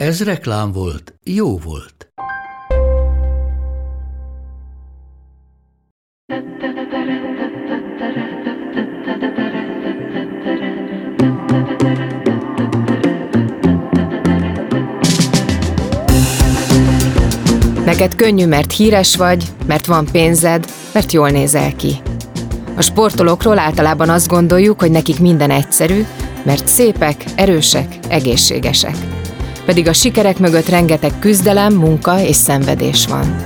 Ez reklám volt, jó volt. Neked könnyű, mert híres vagy, mert van pénzed, mert jól nézel ki. A sportolókról általában azt gondoljuk, hogy nekik minden egyszerű, mert szépek, erősek, egészségesek. Pedig a sikerek mögött rengeteg küzdelem, munka és szenvedés van.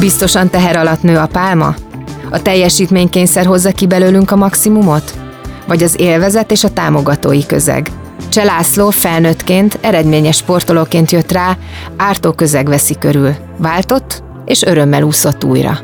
Biztosan teher alatt nő a pálma? A teljesítménykényszer hozza ki belőlünk a maximumot? Vagy az élvezet és a támogatói közeg? Cselászló felnőttként, eredményes sportolóként jött rá, ártó közeg veszi körül. Váltott, és örömmel úszott újra.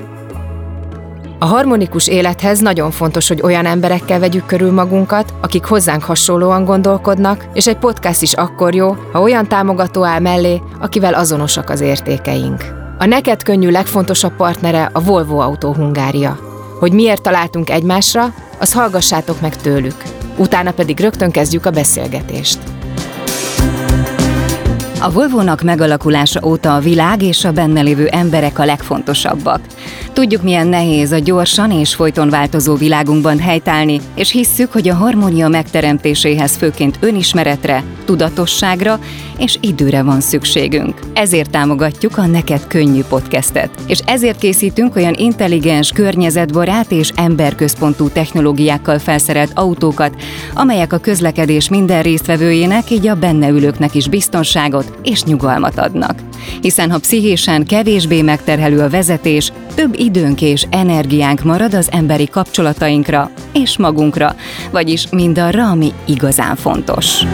A harmonikus élethez nagyon fontos, hogy olyan emberekkel vegyük körül magunkat, akik hozzánk hasonlóan gondolkodnak, és egy podcast is akkor jó, ha olyan támogató áll mellé, akivel azonosak az értékeink. A neked könnyű legfontosabb partnere a Volvo Autó Hungária. Hogy miért találtunk egymásra, az hallgassátok meg tőlük. Utána pedig rögtön kezdjük a beszélgetést. A Volvo-nak megalakulása óta a világ és a benne lévő emberek a legfontosabbak. Tudjuk, milyen nehéz a gyorsan és folyton változó világunkban helytállni, és hisszük, hogy a harmónia megteremtéséhez főként önismeretre, tudatosságra és időre van szükségünk. Ezért támogatjuk a Neked Könnyű podcastet, és ezért készítünk olyan intelligens, környezetbarát és emberközpontú technológiákkal felszerelt autókat, amelyek a közlekedés minden résztvevőjének, így a benne ülőknek is biztonságot és nyugalmat adnak. Hiszen ha pszichésen kevésbé megterhelő a vezetés, több időnk és energiánk marad az emberi kapcsolatainkra és magunkra, vagyis mindarra, ami igazán fontos.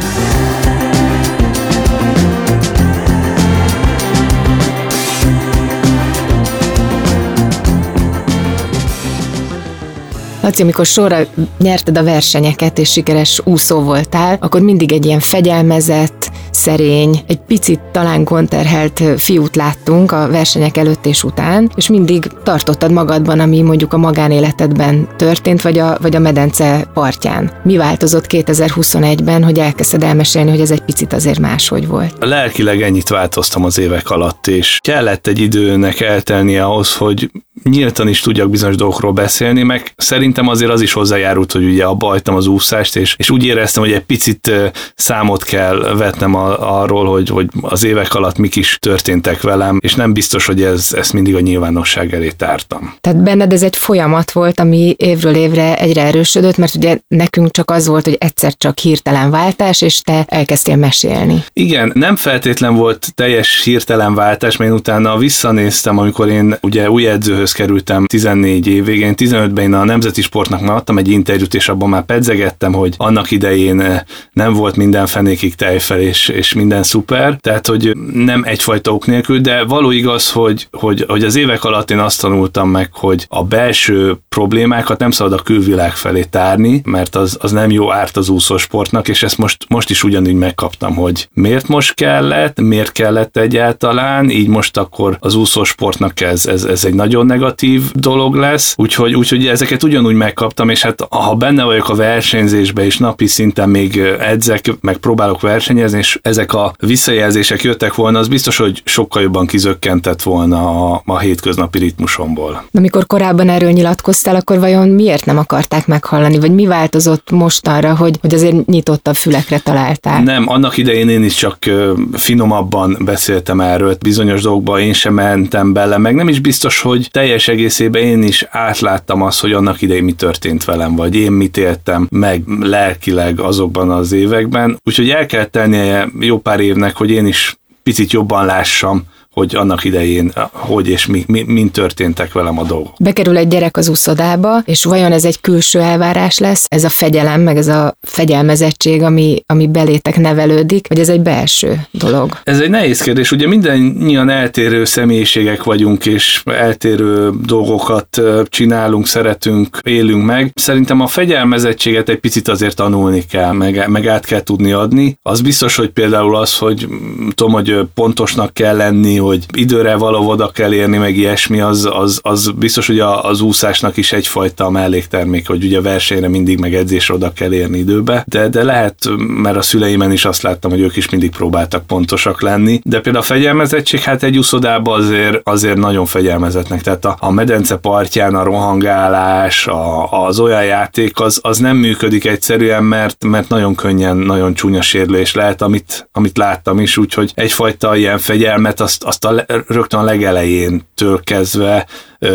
Laci, amikor sorra nyerted a versenyeket és sikeres úszó voltál, akkor mindig egy ilyen fegyelmezett, szerény, egy picit talán konterhelt fiút láttunk a versenyek előtt és után, és mindig tartottad magadban, ami mondjuk a magánéletedben történt, vagy a, vagy a medence partján. Mi változott 2021-ben, hogy elkezdted elmesélni, hogy ez egy picit azért máshogy volt? Lelkileg ennyit változtam az évek alatt, és kellett egy időnek eltelnie ahhoz, hogy nyíltan is tudjak bizonyos dolgokról beszélni, meg szerintem azért az is hozzájárult, hogy ugye abba hagytam az úszást, és, és úgy éreztem, hogy egy picit számot kell vetnem a, arról, hogy, hogy az évek alatt mik is történtek velem, és nem biztos, hogy ez, ezt mindig a nyilvánosság elé tártam. Tehát benned ez egy folyamat volt, ami évről évre egyre erősödött, mert ugye nekünk csak az volt, hogy egyszer csak hirtelen váltás, és te elkezdtél mesélni. Igen, nem feltétlen volt teljes hirtelen váltás, mert én utána visszanéztem, amikor én ugye új edzőhöz kerültem 14 év végén, 15-ben én a Nemzeti Sportnak már adtam egy interjút, és abban már pedzegettem, hogy annak idején nem volt minden fenékig tejfel, és, és minden szuper, tehát hogy nem egyfajta ok nélkül, de való igaz, hogy, hogy, hogy az évek alatt én azt tanultam meg, hogy a belső problémákat nem szabad a külvilág felé tárni, mert az, az nem jó árt az úszósportnak, és ezt most, most is ugyanúgy megkaptam, hogy miért most kellett, miért kellett egyáltalán, így most akkor az úszósportnak ez, ez, ez egy nagyon negatív dolog lesz, úgyhogy, úgyhogy ezeket ugyanúgy megkaptam, és hát ha benne vagyok a versenyzésbe, és napi szinten még edzek, meg próbálok versenyezni, és ezek a visszajelzések jöttek volna, az biztos, hogy sokkal jobban kizökkentett volna a, a hétköznapi ritmusomból. Amikor korábban erről nyilatkoztál, akkor vajon miért nem akarták meghallani, vagy mi változott mostanra, hogy, hogy azért nyitottabb fülekre találtál? Nem, annak idején én is csak finomabban beszéltem erről, bizonyos dolgokba én sem mentem bele, meg nem is biztos, hogy teljes egészében én is átláttam azt, hogy annak idején mi történt velem, vagy én mit éltem meg lelkileg azokban az években. Úgyhogy el kell tennie jó pár évnek, hogy én is picit jobban lássam, hogy annak idején hogy és mi, mi, mi történtek velem a dolgok. Bekerül egy gyerek az uszodába, és vajon ez egy külső elvárás lesz, ez a fegyelem, meg ez a fegyelmezettség, ami, ami belétek nevelődik, vagy ez egy belső dolog? Ez egy nehéz kérdés. Ugye mindannyian eltérő személyiségek vagyunk, és eltérő dolgokat csinálunk, szeretünk, élünk meg. Szerintem a fegyelmezettséget egy picit azért tanulni kell, meg, meg át kell tudni adni. Az biztos, hogy például az, hogy tudom, hogy pontosnak kell lenni, hogy időre való oda kell érni, meg ilyesmi, az, az, az biztos, hogy a, az úszásnak is egyfajta melléktermék, hogy ugye versenyre mindig meg edzésre oda kell érni időbe, de, de lehet, mert a szüleimen is azt láttam, hogy ők is mindig próbáltak pontosak lenni, de például a fegyelmezettség, hát egy úszodában azért, azért nagyon fegyelmezetnek, tehát a, a medence partján a rohangálás, a, az olyan játék, az, az nem működik egyszerűen, mert, mert nagyon könnyen, nagyon csúnya sérülés lehet, amit, amit láttam is, úgyhogy egyfajta ilyen fegyelmet azt, azt a, rögtön a legelején től kezdve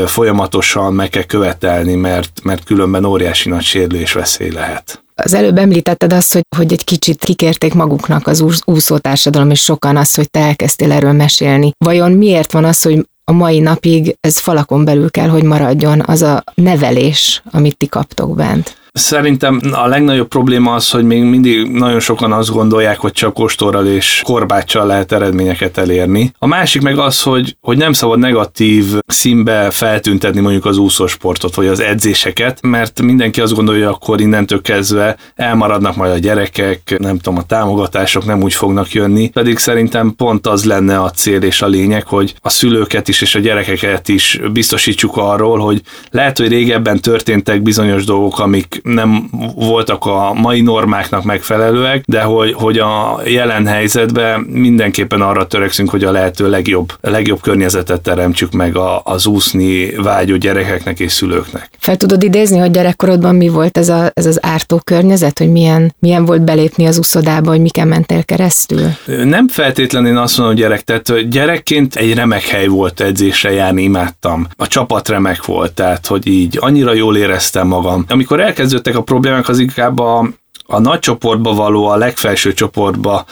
folyamatosan meg kell követelni, mert, mert különben óriási nagy sérülés veszély lehet. Az előbb említetted azt, hogy, hogy egy kicsit kikérték maguknak az úszótársadalom, és sokan azt, hogy te elkezdtél erről mesélni. Vajon miért van az, hogy a mai napig ez falakon belül kell, hogy maradjon az a nevelés, amit ti kaptok bent? Szerintem a legnagyobb probléma az, hogy még mindig nagyon sokan azt gondolják, hogy csak kostorral és korbáccsal lehet eredményeket elérni. A másik meg az, hogy, hogy nem szabad negatív színbe feltüntetni mondjuk az úszósportot, vagy az edzéseket, mert mindenki azt gondolja, akkor innentől kezdve elmaradnak majd a gyerekek, nem tudom, a támogatások nem úgy fognak jönni, pedig szerintem pont az lenne a cél és a lényeg, hogy a szülőket is és a gyerekeket is biztosítsuk arról, hogy lehet, hogy régebben történtek bizonyos dolgok, amik nem voltak a mai normáknak megfelelőek, de hogy, hogy a jelen helyzetben mindenképpen arra törekszünk, hogy a lehető legjobb, legjobb környezetet teremtsük meg a, az úszni vágyó gyerekeknek és szülőknek. Fel tudod idézni, hogy gyerekkorodban mi volt ez, a, ez az ártó környezet, hogy milyen, milyen volt belépni az úszodába, hogy miken mentél keresztül? Nem feltétlenül én azt mondom, hogy gyerek, tehát gyerekként egy remek hely volt edzésre járni, imádtam. A csapat remek volt, tehát hogy így annyira jól éreztem magam. Amikor elkezd kezdődtek a problémák, az inkább a, a nagy csoportba való, a legfelső csoportba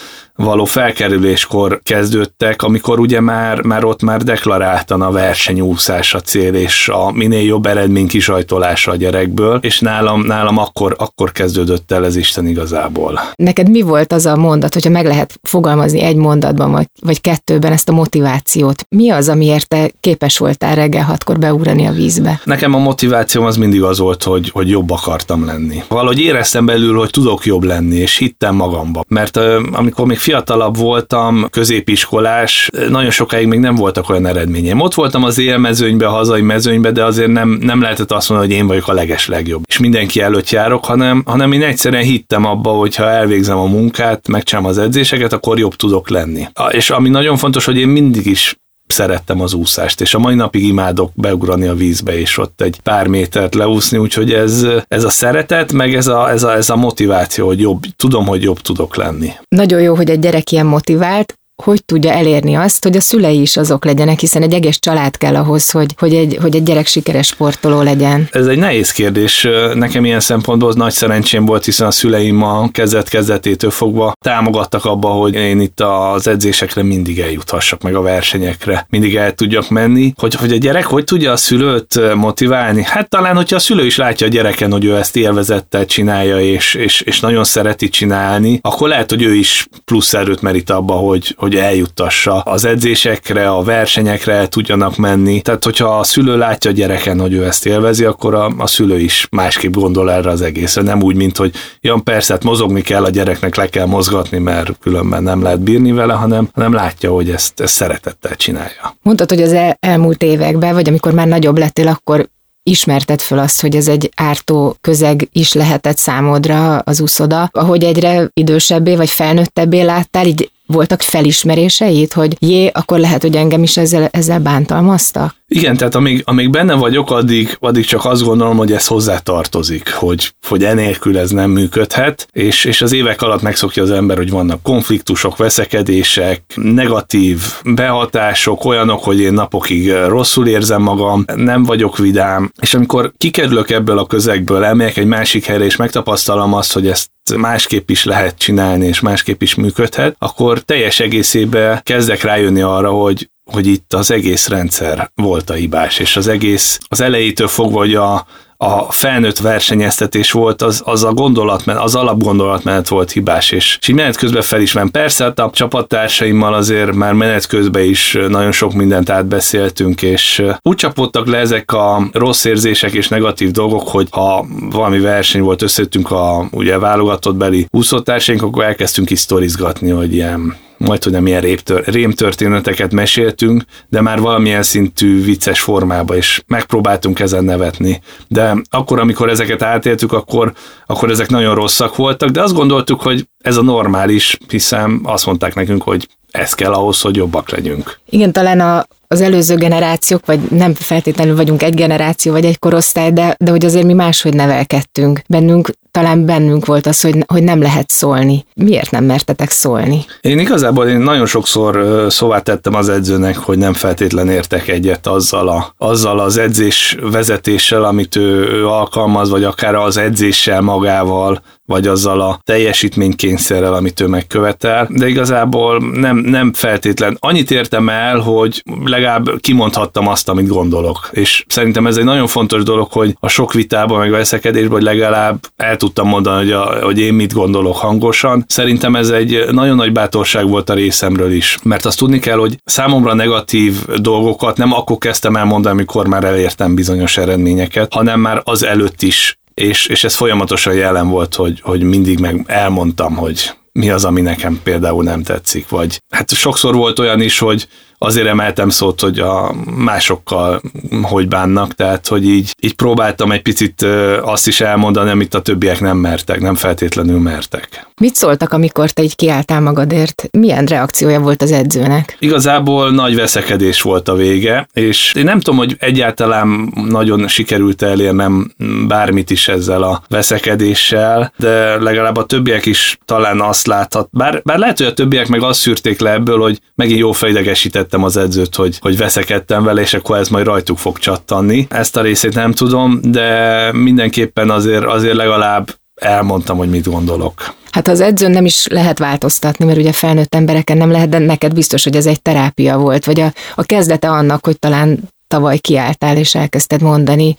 való felkerüléskor kezdődtek, amikor ugye már, már ott már deklaráltan a versenyúszás a cél, és a minél jobb eredmény kisajtolása a gyerekből, és nálam, nálam akkor, akkor kezdődött el ez Isten igazából. Neked mi volt az a mondat, hogyha meg lehet fogalmazni egy mondatban, vagy, vagy kettőben ezt a motivációt? Mi az, amiért te képes voltál reggel hatkor beugrani a vízbe? Nekem a motivációm az mindig az volt, hogy, hogy jobb akartam lenni. Valahogy éreztem belül, hogy tudok jobb lenni, és hittem magamba. Mert amikor még fiatalabb voltam, középiskolás, nagyon sokáig még nem voltak olyan eredményeim. Ott voltam az élmezőnybe, a hazai mezőnybe, de azért nem, nem lehetett azt mondani, hogy én vagyok a leges legjobb. És mindenki előtt járok, hanem, hanem én egyszerűen hittem abba, hogy ha elvégzem a munkát, megcsinálom az edzéseket, akkor jobb tudok lenni. És ami nagyon fontos, hogy én mindig is szerettem az úszást, és a mai napig imádok beugrani a vízbe, és ott egy pár métert leúszni, úgyhogy ez, ez a szeretet, meg ez a, ez, a, ez a motiváció, hogy jobb, tudom, hogy jobb tudok lenni. Nagyon jó, hogy egy gyerek ilyen motivált, hogy tudja elérni azt, hogy a szülei is azok legyenek, hiszen egy egész család kell ahhoz, hogy, hogy, egy, hogy egy gyerek sikeres sportoló legyen. Ez egy nehéz kérdés. Nekem ilyen szempontból az nagy szerencsém volt, hiszen a szüleim a kezdet-kezdetétől fogva támogattak abba, hogy én itt az edzésekre mindig eljuthassak, meg a versenyekre mindig el tudjak menni. Hogy, hogy a gyerek hogy tudja a szülőt motiválni? Hát talán, hogyha a szülő is látja a gyereken, hogy ő ezt élvezettel csinálja, és, és, és nagyon szereti csinálni, akkor lehet, hogy ő is plusz erőt merít abba, hogy, hogy hogy eljuttassa az edzésekre, a versenyekre tudjanak menni. Tehát, hogyha a szülő látja a gyereken, hogy ő ezt élvezi, akkor a, a szülő is másképp gondol erre az egészre. Nem úgy, mint hogy ja, persze, hát mozogni kell, a gyereknek le kell mozgatni, mert különben nem lehet bírni vele, hanem, hanem látja, hogy ezt, ezt szeretettel csinálja. Mondtad, hogy az el, elmúlt években, vagy amikor már nagyobb lettél, akkor ismerted föl azt, hogy ez egy ártó közeg is lehetett számodra az úszoda. Ahogy egyre idősebbé vagy felnőttebbé láttál, így voltak felismeréseid, hogy jé, akkor lehet, hogy engem is ezzel, ezzel bántalmaztak? Igen, tehát amíg, amíg benne vagyok, addig, addig csak azt gondolom, hogy ez hozzá tartozik, hogy, hogy enélkül ez nem működhet, és, és az évek alatt megszokja az ember, hogy vannak konfliktusok, veszekedések, negatív behatások, olyanok, hogy én napokig rosszul érzem magam, nem vagyok vidám, és amikor kikerülök ebből a közegből, elmegyek egy másik helyre, és megtapasztalom azt, hogy ezt másképp is lehet csinálni, és másképp is működhet, akkor teljes egészében kezdek rájönni arra, hogy hogy itt az egész rendszer volt a hibás, és az egész, az elejétől fogva, hogy a, a felnőtt versenyeztetés volt, az, az a gondolatmenet, az alapgondolatmenet volt hibás, és, és így menet közben felismerem. Persze hát a csapattársaimmal azért már menet közben is nagyon sok mindent átbeszéltünk, és úgy csapottak le ezek a rossz érzések és negatív dolgok, hogy ha valami verseny volt, összettünk a ugye válogatott beli úszótársaink, akkor elkezdtünk historizgatni, hogy ilyen majd hogy nem ilyen rémtörténeteket meséltünk, de már valamilyen szintű vicces formába is megpróbáltunk ezen nevetni. De akkor, amikor ezeket átéltük, akkor, akkor ezek nagyon rosszak voltak, de azt gondoltuk, hogy ez a normális, hiszen azt mondták nekünk, hogy ez kell ahhoz, hogy jobbak legyünk. Igen, talán a, az előző generációk, vagy nem feltétlenül vagyunk egy generáció, vagy egy korosztály, de, de hogy azért mi máshogy nevelkedtünk. Bennünk talán bennünk volt az, hogy, hogy nem lehet szólni. Miért nem mertetek szólni? Én igazából én nagyon sokszor szóvá tettem az edzőnek, hogy nem feltétlen értek egyet azzal, a, azzal az edzés vezetéssel, amit ő, ő alkalmaz, vagy akár az edzéssel magával, vagy azzal a teljesítménykényszerrel, amit ő megkövetel, de igazából nem, nem feltétlen. Annyit értem el, hogy legalább kimondhattam azt, amit gondolok. És szerintem ez egy nagyon fontos dolog, hogy a sok vitában, meg veszekedésben, hogy legalább el tudtam mondani, hogy, a, hogy én mit gondolok hangosan. Szerintem ez egy nagyon nagy bátorság volt a részemről is, mert azt tudni kell, hogy számomra negatív dolgokat nem akkor kezdtem el mondani, amikor már elértem bizonyos eredményeket, hanem már az előtt is és, és ez folyamatosan jelen volt, hogy, hogy mindig meg elmondtam, hogy mi az, ami nekem például nem tetszik, vagy hát sokszor volt olyan is, hogy azért emeltem szót, hogy a másokkal hogy bánnak, tehát hogy így, így próbáltam egy picit azt is elmondani, amit a többiek nem mertek, nem feltétlenül mertek. Mit szóltak, amikor te így kiálltál magadért? Milyen reakciója volt az edzőnek? Igazából nagy veszekedés volt a vége, és én nem tudom, hogy egyáltalán nagyon sikerült elérnem bármit is ezzel a veszekedéssel, de legalább a többiek is talán azt láthat. Bár, bár lehet, hogy a többiek meg azt szűrték le ebből, hogy megint jó fejlegesített kértem az edzőt, hogy, hogy veszekedtem vele, és akkor ez majd rajtuk fog csattanni. Ezt a részét nem tudom, de mindenképpen azért, azért legalább elmondtam, hogy mit gondolok. Hát az edzőn nem is lehet változtatni, mert ugye felnőtt embereken nem lehet, de neked biztos, hogy ez egy terápia volt, vagy a, a kezdete annak, hogy talán tavaly kiálltál és elkezdted mondani,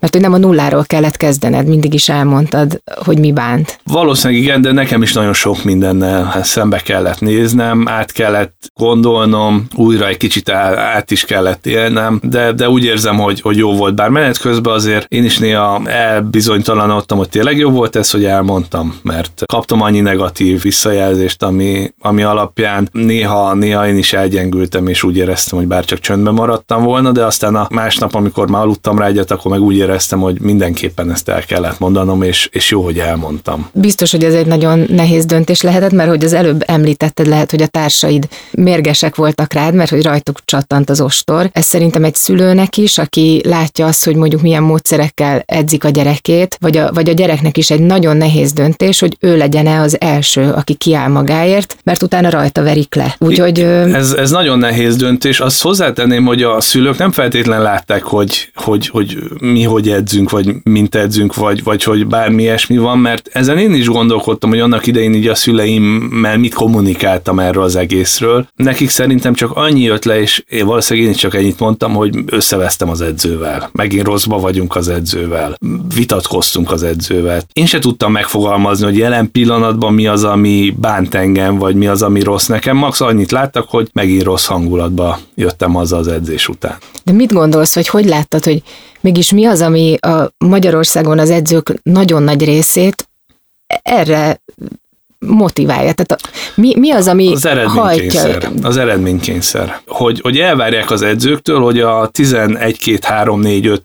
mert hogy nem a nulláról kellett kezdened, mindig is elmondtad, hogy mi bánt. Valószínűleg igen, de nekem is nagyon sok mindennel szembe kellett néznem, át kellett gondolnom, újra egy kicsit át is kellett élnem, de, de úgy érzem, hogy, hogy jó volt. Bár menet közben azért én is néha elbizonytalanodtam, hogy tényleg jó volt ez, hogy elmondtam, mert kaptam annyi negatív visszajelzést, ami, ami alapján néha, néha én is elgyengültem, és úgy éreztem, hogy bár csak csöndben maradtam volna, de aztán a másnap, amikor már aludtam rá egyet, akkor meg úgy éreztem, hogy mindenképpen ezt el kellett mondanom, és, és jó, hogy elmondtam. Biztos, hogy ez egy nagyon nehéz döntés lehetett, mert hogy az előbb említetted, lehet, hogy a társaid mérgesek voltak rád, mert hogy rajtuk csattant az ostor. Ez szerintem egy szülőnek is, aki látja azt, hogy mondjuk milyen módszerekkel edzik a gyerekét, vagy a, vagy a gyereknek is egy nagyon nehéz döntés, hogy ő legyen-e az első, aki kiáll magáért, mert utána rajta verik le. Úgyhogy... Ez, ez nagyon nehéz döntés. Azt hozzátenném, hogy a szülők nem feltétlen látták, hogy, hogy, hogy mi hogy edzünk, vagy mint edzünk, vagy, vagy hogy bármi ilyesmi van, mert ezen én is gondolkodtam, hogy annak idején így a szüleimmel mit kommunikáltam erről az egészről. Nekik szerintem csak annyi jött le, és én valószínűleg én csak ennyit mondtam, hogy összevesztem az edzővel. Megint rosszba vagyunk az edzővel. Vitatkoztunk az edzővel. Én se tudtam megfogalmazni, hogy jelen pillanatban mi az, ami bánt engem, vagy mi az, ami rossz nekem. Max annyit láttak, hogy megint rossz hangulatba jöttem haza az edzés után. De mit gondolsz, hogy hogy láttad, hogy Mégis mi az, ami a Magyarországon az edzők nagyon nagy részét erre motiválja? Tehát a, mi, mi az, ami az eredménykényszer, hajtja? Az eredménykényszer. Hogy, hogy elvárják az edzőktől, hogy a 11, 2, 3, 4, 5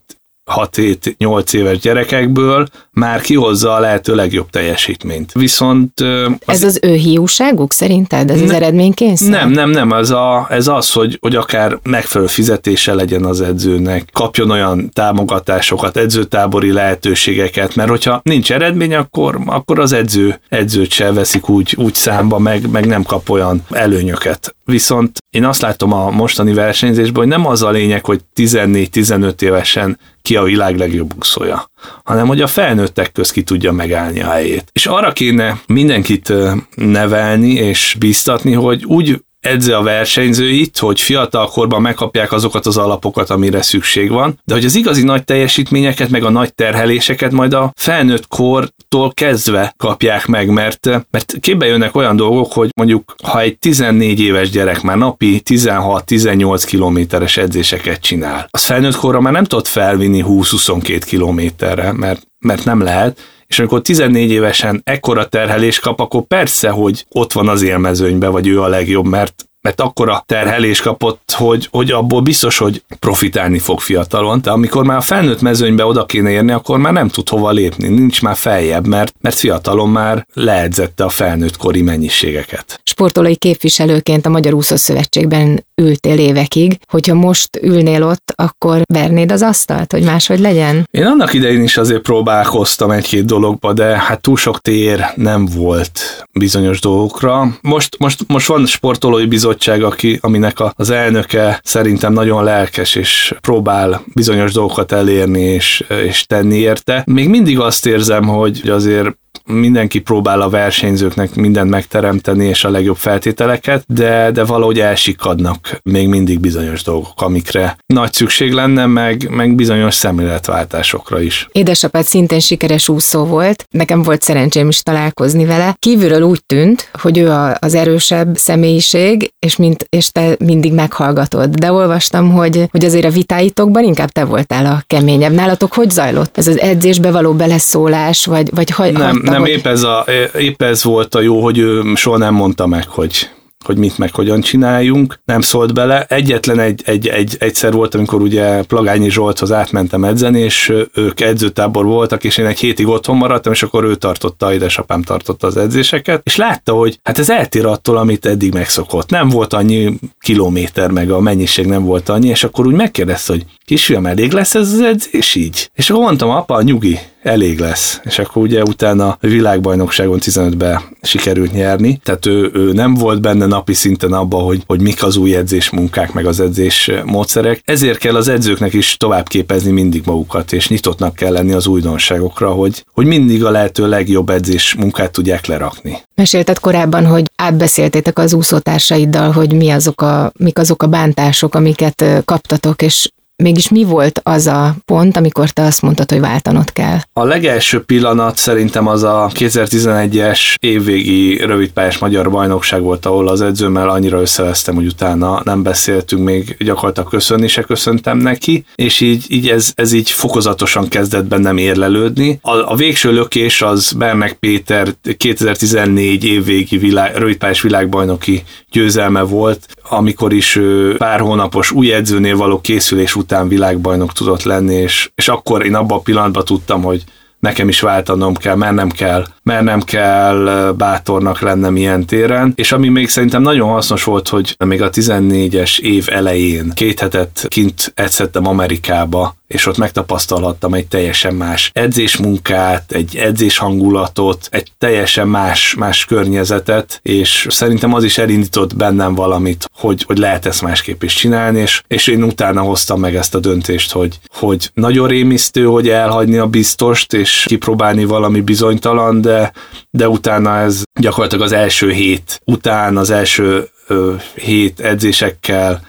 6-8 éves gyerekekből már kihozza a lehető legjobb teljesítményt. Viszont... Az ez az ő hiúságuk szerinted? Ez ne, az eredménykényszer? Nem, nem, nem. Ez, a, ez az, hogy, hogy akár megfelelő fizetése legyen az edzőnek, kapjon olyan támogatásokat, edzőtábori lehetőségeket, mert hogyha nincs eredmény, akkor, akkor az edző, edzőt se veszik úgy, úgy számba, meg, meg nem kap olyan előnyöket. Viszont én azt látom a mostani versenyzésben, hogy nem az a lényeg, hogy 14-15 évesen ki a világ legjobb úszója, hanem hogy a felnőttek köz ki tudja megállni a helyét. És arra kéne mindenkit nevelni és biztatni, hogy úgy edze a versenyzőit, hogy fiatal korban megkapják azokat az alapokat, amire szükség van, de hogy az igazi nagy teljesítményeket, meg a nagy terheléseket majd a felnőtt kortól kezdve kapják meg, mert, mert képbe jönnek olyan dolgok, hogy mondjuk ha egy 14 éves gyerek már napi 16-18 kilométeres edzéseket csinál, az felnőtt korra már nem tud felvinni 20-22 kilométerre, mert, mert nem lehet, és amikor 14 évesen ekkora terhelés kap, akkor persze, hogy ott van az élmezőnybe, vagy ő a legjobb, mert mert akkora terhelés kapott, hogy, hogy abból biztos, hogy profitálni fog fiatalon, de amikor már a felnőtt mezőnybe oda kéne érni, akkor már nem tud hova lépni, nincs már feljebb, mert, mert fiatalon már leedzette a felnőtt kori mennyiségeket. Sportolói képviselőként a Magyar Úszó Szövetségben ültél évekig, hogyha most ülnél ott, akkor vernéd az asztalt, hogy máshogy legyen? Én annak idején is azért próbálkoztam egy-két dologba, de hát túl sok tér nem volt bizonyos dolgokra. Most, most, most van sportolói bizottság, aki, aminek a, az elnöke szerintem nagyon lelkes, és próbál bizonyos dolgokat elérni és, és tenni érte. Még mindig azt érzem, hogy azért mindenki próbál a versenyzőknek mindent megteremteni, és a legjobb feltételeket, de, de valahogy elsikadnak még mindig bizonyos dolgok, amikre nagy szükség lenne, meg, meg bizonyos szemléletváltásokra is. Édesapád szintén sikeres úszó volt, nekem volt szerencsém is találkozni vele. Kívülről úgy tűnt, hogy ő a, az erősebb személyiség, és, mint, és te mindig meghallgatod. De olvastam, hogy, hogy azért a vitáitokban inkább te voltál a keményebb. Nálatok hogy zajlott ez az edzésbe való beleszólás, vagy, vagy ha, nem, nem, hogy... épp, ez a, épp ez volt a jó, hogy ő soha nem mondta meg, hogy hogy mit meg hogyan csináljunk, nem szólt bele. Egyetlen egy, egy, egy, egyszer volt, amikor ugye Plagányi Zsolthoz átmentem edzeni, és ők edzőtábor voltak, és én egy hétig otthon maradtam, és akkor ő tartotta, édesapám tartotta az edzéseket, és látta, hogy hát ez eltér attól, amit eddig megszokott. Nem volt annyi kilométer, meg a mennyiség nem volt annyi, és akkor úgy megkérdezte, hogy kisfiam, elég lesz ez az edzés így? És akkor mondtam, apa, nyugi, elég lesz. És akkor ugye utána a világbajnokságon 15-be sikerült nyerni, tehát ő, ő nem volt benne napi szinten abba, hogy, hogy mik az új edzés munkák, meg az edzés módszerek. Ezért kell az edzőknek is tovább képezni mindig magukat, és nyitottnak kell lenni az újdonságokra, hogy, hogy mindig a lehető legjobb edzés munkát tudják lerakni. Mesélted korábban, hogy átbeszéltétek az úszótársaiddal, hogy mi azok a, mik azok a bántások, amiket kaptatok, és Mégis mi volt az a pont, amikor te azt mondtad, hogy váltanod kell? A legelső pillanat szerintem az a 2011-es évvégi rövidpályás magyar bajnokság volt, ahol az edzőmmel annyira összevesztem, hogy utána nem beszéltünk, még gyakorlatilag köszönni se köszöntem neki, és így, így ez, ez így fokozatosan kezdett bennem érlelődni. A, a végső lökés az Bernek Péter 2014 évvégi világ, rövidpályás világbajnoki győzelme volt, amikor is pár hónapos új edzőnél való készülés után világbajnok tudott lenni, és, és akkor én abban a pillanatban tudtam, hogy nekem is váltanom kell, mennem kell, mert nem kell bátornak lennem ilyen téren. És ami még szerintem nagyon hasznos volt, hogy még a 14-es év elején két hetet kint edzettem Amerikába, és ott megtapasztalhattam egy teljesen más edzésmunkát, egy edzés hangulatot, egy teljesen más, más környezetet, és szerintem az is elindított bennem valamit, hogy, hogy lehet ezt másképp is csinálni, és, és én utána hoztam meg ezt a döntést, hogy, hogy nagyon rémisztő, hogy elhagyni a biztost, és kipróbálni valami bizonytalan, de, de utána ez gyakorlatilag az első hét után, az első ö, hét edzésekkel,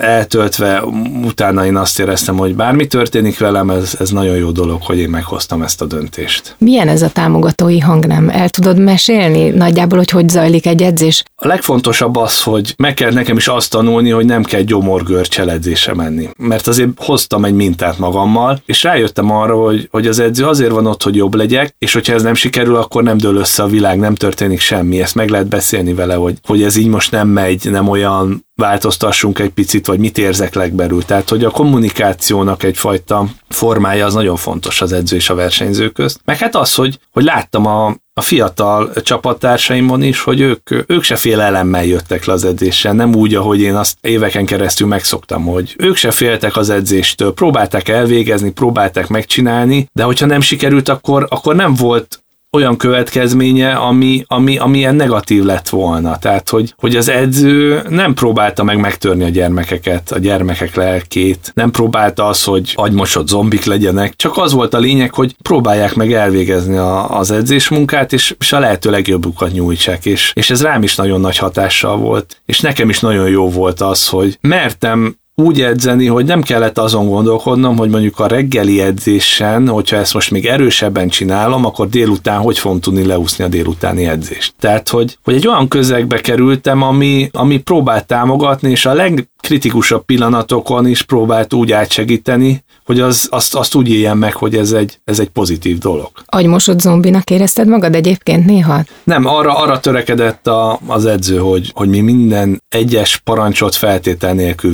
eltöltve, utána én azt éreztem, hogy bármi történik velem, ez, ez nagyon jó dolog, hogy én meghoztam ezt a döntést. Milyen ez a támogatói hangnem? El tudod mesélni nagyjából, hogy hogy zajlik egy edzés? A legfontosabb az, hogy meg kell nekem is azt tanulni, hogy nem kell gyomorgörcsel edzése menni. Mert azért hoztam egy mintát magammal, és rájöttem arra, hogy, hogy az edző azért van ott, hogy jobb legyek, és hogyha ez nem sikerül, akkor nem dől össze a világ, nem történik semmi. Ezt meg lehet beszélni vele, hogy, hogy ez így most nem megy, nem olyan változtassunk egy picit, vagy mit érzek legbelül. Tehát, hogy a kommunikációnak egyfajta formája az nagyon fontos az edző és a versenyző közt. Meg hát az, hogy, hogy láttam a, a fiatal csapattársaimon is, hogy ők, ők se félelemmel jöttek le az edzésen, nem úgy, ahogy én azt éveken keresztül megszoktam, hogy ők se féltek az edzéstől, próbálták elvégezni, próbálták megcsinálni, de hogyha nem sikerült, akkor, akkor nem volt olyan következménye, ami, ami, ami ilyen negatív lett volna. Tehát, hogy, hogy az edző nem próbálta meg megtörni a gyermekeket, a gyermekek lelkét, nem próbálta az, hogy agymosott zombik legyenek, csak az volt a lényeg, hogy próbálják meg elvégezni a, az edzésmunkát, és, és a lehető legjobbukat nyújtsák, és, és ez rám is nagyon nagy hatással volt, és nekem is nagyon jó volt az, hogy mertem úgy edzeni, hogy nem kellett azon gondolkodnom, hogy mondjuk a reggeli edzésen, hogyha ezt most még erősebben csinálom, akkor délután hogy fogom tudni leúszni a délutáni edzést. Tehát, hogy, hogy egy olyan közegbe kerültem, ami, ami próbált támogatni, és a legkritikusabb pillanatokon is próbált úgy átsegíteni, hogy az, azt, azt úgy éljen meg, hogy ez egy, ez egy pozitív dolog. Agymosott zombinak érezted magad egyébként néha? Nem, arra, arra törekedett a, az edző, hogy, hogy mi minden egyes parancsot feltétel nélkül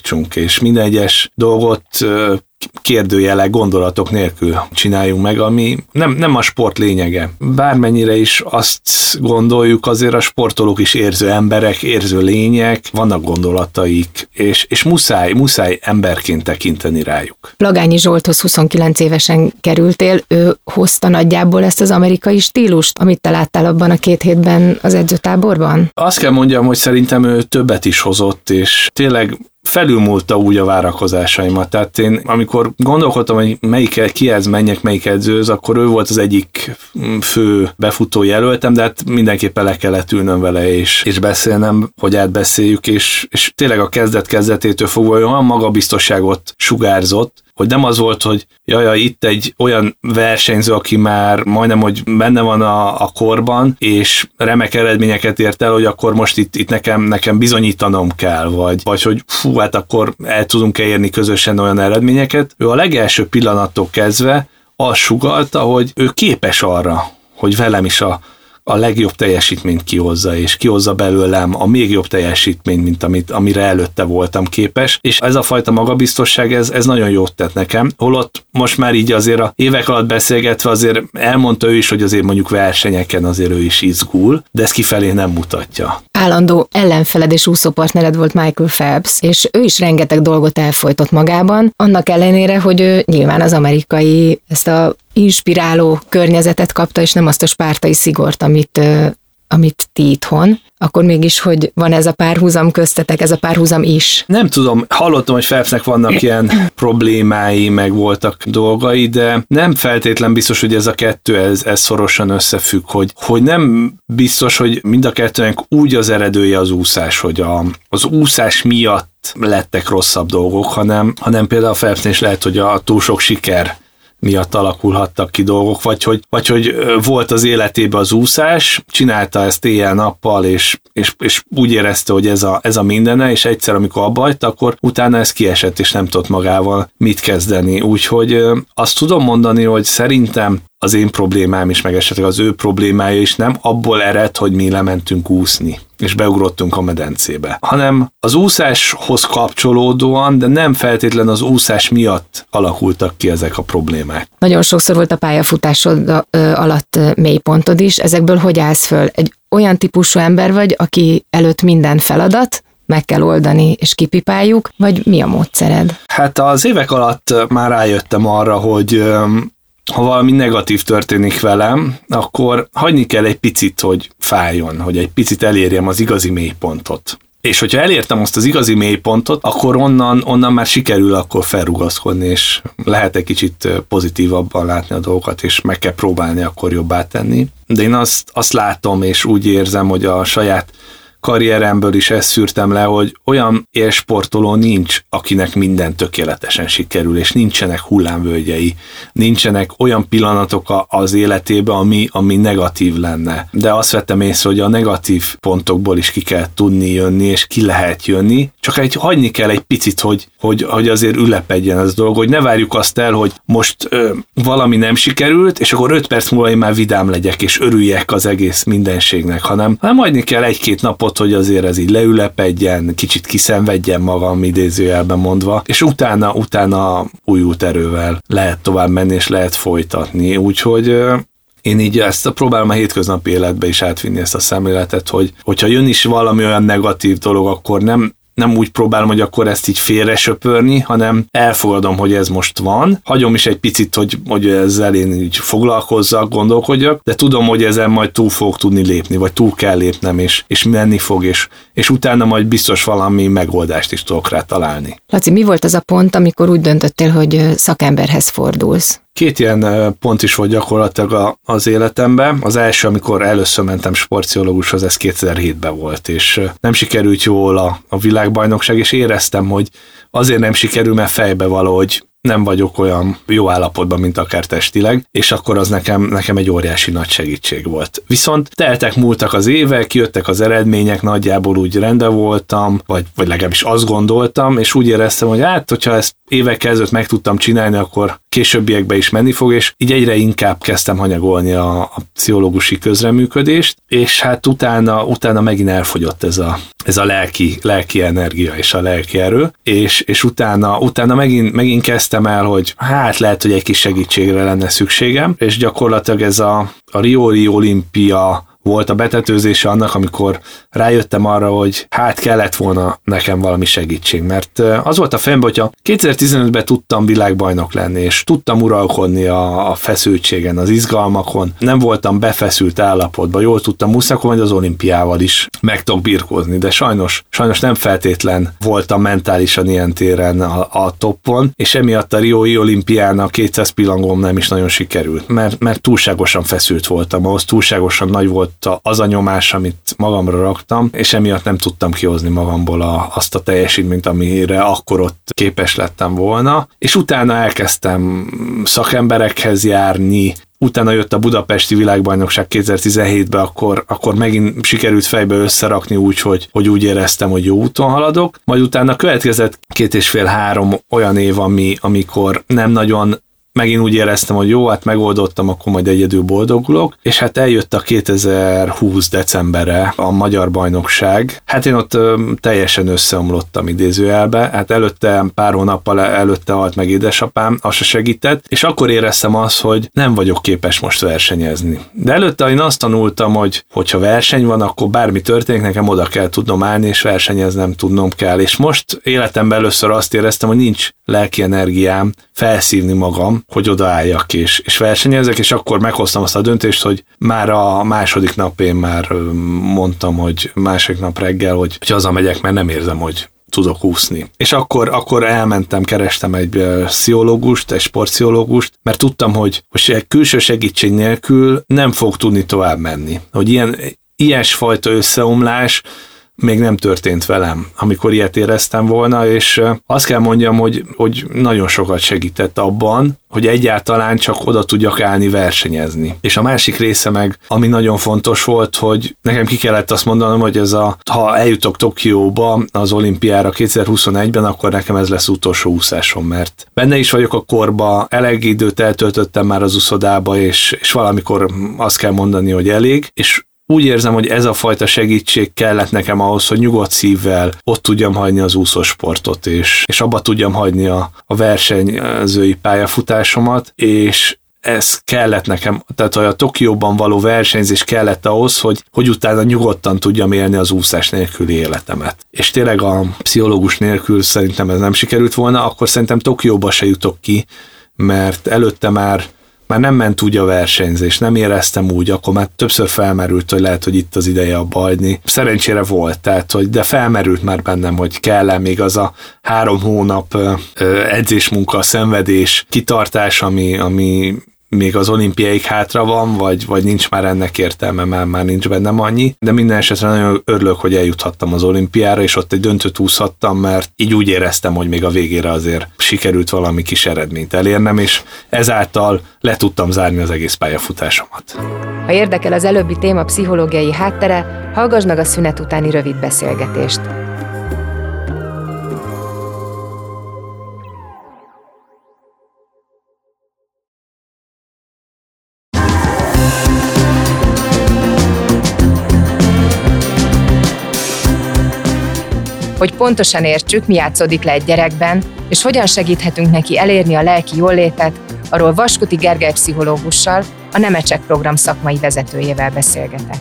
végrehajtsunk, és minden egyes dolgot kérdőjelek, gondolatok nélkül csináljunk meg, ami nem, nem a sport lényege. Bármennyire is azt gondoljuk, azért a sportolók is érző emberek, érző lények, vannak gondolataik, és, és muszáj, muszáj emberként tekinteni rájuk. Plagányi Zsolthoz 29 évesen kerültél, ő hozta nagyjából ezt az amerikai stílust, amit te láttál abban a két hétben az edzőtáborban? Azt kell mondjam, hogy szerintem ő többet is hozott, és tényleg felülmúlta úgy a várakozásaimat. Tehát én, amikor gondolkodtam, hogy melyik, kihez menjek, melyik edzőz, akkor ő volt az egyik fő befutó jelöltem, de hát mindenképpen le kellett ülnöm vele, és, és beszélnem, hogy átbeszéljük, és, és tényleg a kezdet-kezdetétől fogva olyan magabiztosságot sugárzott, hogy nem az volt, hogy jaj, itt egy olyan versenyző, aki már majdnem, hogy benne van a, a korban, és remek eredményeket ért el, hogy akkor most itt, itt nekem, nekem bizonyítanom kell, vagy, vagy hogy fú, hát akkor el tudunk-e érni közösen olyan eredményeket. Ő a legelső pillanattól kezdve azt sugalta, hogy ő képes arra, hogy velem is a a legjobb teljesítményt kihozza, és kihozza belőlem a még jobb teljesítményt, mint amit, amire előtte voltam képes, és ez a fajta magabiztosság, ez, ez nagyon jót tett nekem, holott most már így azért a évek alatt beszélgetve azért elmondta ő is, hogy azért mondjuk versenyeken azért ő is izgul, de ezt kifelé nem mutatja. Állandó ellenfeled és úszópartnered volt Michael Phelps, és ő is rengeteg dolgot elfolytott magában, annak ellenére, hogy ő nyilván az amerikai ezt a inspiráló környezetet kapta, és nem azt a spártai szigort, amit, amit ti itthon, akkor mégis, hogy van ez a párhuzam köztetek, ez a párhuzam is? Nem tudom, hallottam, hogy Phelpsnek vannak ilyen problémái, meg voltak dolgai, de nem feltétlen biztos, hogy ez a kettő, ez, ez szorosan összefügg, hogy, hogy nem biztos, hogy mind a kettőnek úgy az eredője az úszás, hogy a, az úszás miatt lettek rosszabb dolgok, hanem, hanem például a Phelpsnél is lehet, hogy a túl sok siker miatt alakulhattak ki dolgok, vagy hogy, vagy hogy volt az életében az úszás, csinálta ezt éjjel-nappal, és, és, és úgy érezte, hogy ez a, ez a mindene, és egyszer, amikor abba hagyta, akkor utána ez kiesett, és nem tudott magával mit kezdeni. Úgyhogy azt tudom mondani, hogy szerintem az én problémám is, meg esetleg az ő problémája is nem abból ered, hogy mi lementünk úszni és beugrottunk a medencébe, hanem az úszáshoz kapcsolódóan, de nem feltétlen az úszás miatt alakultak ki ezek a problémák. Nagyon sokszor volt a pályafutásod alatt mélypontod is, ezekből hogy állsz föl? Egy olyan típusú ember vagy, aki előtt minden feladat, meg kell oldani, és kipipáljuk, vagy mi a módszered? Hát az évek alatt már rájöttem arra, hogy ha valami negatív történik velem, akkor hagyni kell egy picit, hogy fájjon, hogy egy picit elérjem az igazi mélypontot. És hogyha elértem azt az igazi mélypontot, akkor onnan, onnan már sikerül akkor felrugaszkodni, és lehet egy kicsit pozitívabban látni a dolgokat, és meg kell próbálni akkor jobbá tenni. De én azt, azt látom, és úgy érzem, hogy a saját karrieremből is ezt szűrtem le, hogy olyan élsportoló nincs, akinek minden tökéletesen sikerül, és nincsenek hullámvölgyei, nincsenek olyan pillanatok az életében, ami, ami negatív lenne. De azt vettem észre, hogy a negatív pontokból is ki kell tudni jönni, és ki lehet jönni, csak egy hagyni kell egy picit, hogy, hogy, hogy azért ülepedjen ez a dolog, hogy ne várjuk azt el, hogy most ö, valami nem sikerült, és akkor öt perc múlva én már vidám legyek, és örüljek az egész mindenségnek, hanem, hanem hagyni kell egy-két napot, ott, hogy azért ez így leülepedjen, kicsit kiszenvedjen magam idézőjelben mondva, és utána, utána újult erővel lehet tovább menni, és lehet folytatni. Úgyhogy én így ezt próbálom a hétköznapi életbe is átvinni ezt a szemléletet, hogy hogyha jön is valami olyan negatív dolog, akkor nem nem úgy próbálom, hogy akkor ezt így félre söpörni, hanem elfogadom, hogy ez most van. Hagyom is egy picit, hogy, hogy ezzel én így foglalkozzak, gondolkodjak, de tudom, hogy ezen majd túl fog tudni lépni, vagy túl kell lépnem, és, és menni fog, és, és utána majd biztos valami megoldást is tudok rá találni. Laci, mi volt az a pont, amikor úgy döntöttél, hogy szakemberhez fordulsz? Két ilyen pont is volt gyakorlatilag az életemben. Az első, amikor először mentem sportpszichológushoz, ez 2007-ben volt, és nem sikerült jól a, a világbajnokság, és éreztem, hogy azért nem sikerül, mert fejbe valahogy nem vagyok olyan jó állapotban, mint akár testileg, és akkor az nekem, nekem egy óriási nagy segítség volt. Viszont teltek, múltak az évek, jöttek az eredmények, nagyjából úgy rendben voltam, vagy, vagy legalábbis azt gondoltam, és úgy éreztem, hogy hát, hogyha ezt évek ezelőtt meg tudtam csinálni, akkor későbbiekbe is menni fog, és így egyre inkább kezdtem hanyagolni a, a pszichológusi közreműködést, és hát utána, utána megint elfogyott ez a, ez a lelki, lelki energia és a lelki erő, és, és utána, utána megint, megint kezdtem el, hogy hát lehet, hogy egy kis segítségre lenne szükségem, és gyakorlatilag ez a, a Riori olimpia volt a betetőzése annak, amikor rájöttem arra, hogy hát kellett volna nekem valami segítség, mert az volt a fejemben, hogyha 2015-ben tudtam világbajnok lenni, és tudtam uralkodni a, a feszültségen, az izgalmakon, nem voltam befeszült állapotban, jól tudtam muszakon, hogy az olimpiával is meg tudok birkózni, de sajnos, sajnos nem feltétlen voltam mentálisan ilyen téren a, a toppon, és emiatt a Riói olimpián a 200 pillangóm nem is nagyon sikerült, mert, mert túlságosan feszült voltam, ahhoz túlságosan nagy volt az a nyomás, amit magamra raktam, és emiatt nem tudtam kihozni magamból a, azt a teljesítményt, amire akkor ott képes lettem volna. És utána elkezdtem szakemberekhez járni, utána jött a Budapesti világbajnokság 2017-ben, akkor, akkor megint sikerült fejbe összerakni úgy, hogy, hogy úgy éreztem, hogy jó úton haladok. Majd utána következett két és fél-három olyan év, ami, amikor nem nagyon megint úgy éreztem, hogy jó, hát megoldottam, akkor majd egyedül boldogulok, és hát eljött a 2020 decemberre a magyar bajnokság. Hát én ott ö, teljesen összeomlottam idézőjelbe, hát előtte pár hónappal előtte halt meg édesapám, az se segített, és akkor éreztem azt, hogy nem vagyok képes most versenyezni. De előtte én azt tanultam, hogy hogyha verseny van, akkor bármi történik, nekem oda kell tudnom állni, és versenyeznem tudnom kell. És most életemben először azt éreztem, hogy nincs lelki energiám felszívni magam, hogy odaálljak és, és versenyezek, és akkor meghoztam azt a döntést, hogy már a második nap én már mondtam, hogy második nap reggel, hogy, hogy hazamegyek, mert nem érzem, hogy tudok úszni. És akkor, akkor elmentem, kerestem egy pszichológust, egy sportpszichológust, mert tudtam, hogy, hogy külső segítség nélkül nem fog tudni tovább menni. Hogy ilyen, ilyesfajta összeomlás még nem történt velem, amikor ilyet éreztem volna, és azt kell mondjam, hogy, hogy nagyon sokat segített abban, hogy egyáltalán csak oda tudjak állni versenyezni. És a másik része meg, ami nagyon fontos volt, hogy nekem ki kellett azt mondanom, hogy ez a, ha eljutok Tokióba az olimpiára 2021-ben, akkor nekem ez lesz utolsó úszásom, mert benne is vagyok a korba, elég időt eltöltöttem már az uszodába, és, és valamikor azt kell mondani, hogy elég, és úgy érzem, hogy ez a fajta segítség kellett nekem ahhoz, hogy nyugodt szívvel ott tudjam hagyni az úszósportot, és, és abba tudjam hagyni a, a versenyzői pályafutásomat, és ez kellett nekem, tehát a Tokióban való versenyzés kellett ahhoz, hogy, hogy utána nyugodtan tudjam élni az úszás nélküli életemet. És tényleg a pszichológus nélkül szerintem ez nem sikerült volna, akkor szerintem Tokióba se jutok ki, mert előtte már már nem ment úgy a versenyzés, nem éreztem úgy, akkor már többször felmerült, hogy lehet, hogy itt az ideje a bajni. Szerencsére volt, tehát, hogy de felmerült már bennem, hogy kell-e még az a három hónap edzésmunka, szenvedés, kitartás, ami, ami még az olimpiaik hátra van, vagy, vagy nincs már ennek értelme, már, már nincs bennem annyi, de minden esetre nagyon örülök, hogy eljuthattam az olimpiára, és ott egy döntőt úszhattam, mert így úgy éreztem, hogy még a végére azért sikerült valami kis eredményt elérnem, és ezáltal le tudtam zárni az egész pályafutásomat. Ha érdekel az előbbi téma pszichológiai háttere, hallgass meg a szünet utáni rövid beszélgetést. Hogy pontosan értsük, mi játszódik le egy gyerekben, és hogyan segíthetünk neki elérni a lelki jólétet, arról Vaskuti Gergely pszichológussal, a Nemecsek program szakmai vezetőjével beszélgetek.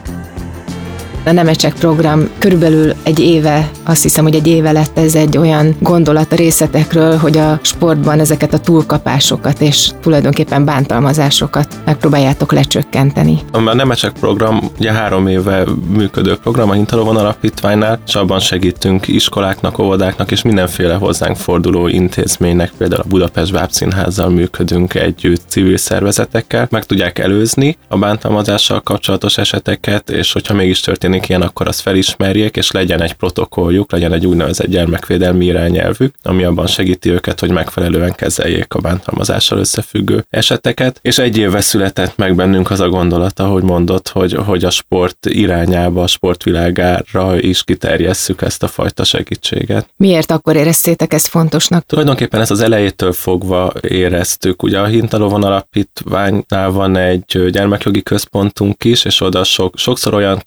A Nemecsek program körülbelül egy éve, azt hiszem, hogy egy éve lett ez egy olyan gondolat a részletekről, hogy a sportban ezeket a túlkapásokat és tulajdonképpen bántalmazásokat megpróbáljátok lecsökkenteni. A Nemecsek program ugye három éve működő program a Hintalovon Alapítványnál, és abban segítünk iskoláknak, óvodáknak és mindenféle hozzánk forduló intézménynek, például a Budapest Bábszínházzal működünk együtt civil szervezetekkel, meg tudják előzni a bántalmazással kapcsolatos eseteket, és hogyha mégis történik ilyen, akkor azt felismerjék, és legyen egy protokolljuk, legyen egy úgynevezett gyermekvédelmi irányelvük, ami abban segíti őket, hogy megfelelően kezeljék a bántalmazással összefüggő eseteket. És egy évvel született meg bennünk az a gondolata, hogy mondott, hogy, hogy a sport irányába, a sportvilágára is kiterjesszük ezt a fajta segítséget. Miért akkor éreztétek ezt fontosnak? Tulajdonképpen ezt az elejétől fogva éreztük. Ugye a Hintalovon Alapítványnál van egy gyermekjogi központunk is, és oda sok, sokszor olyan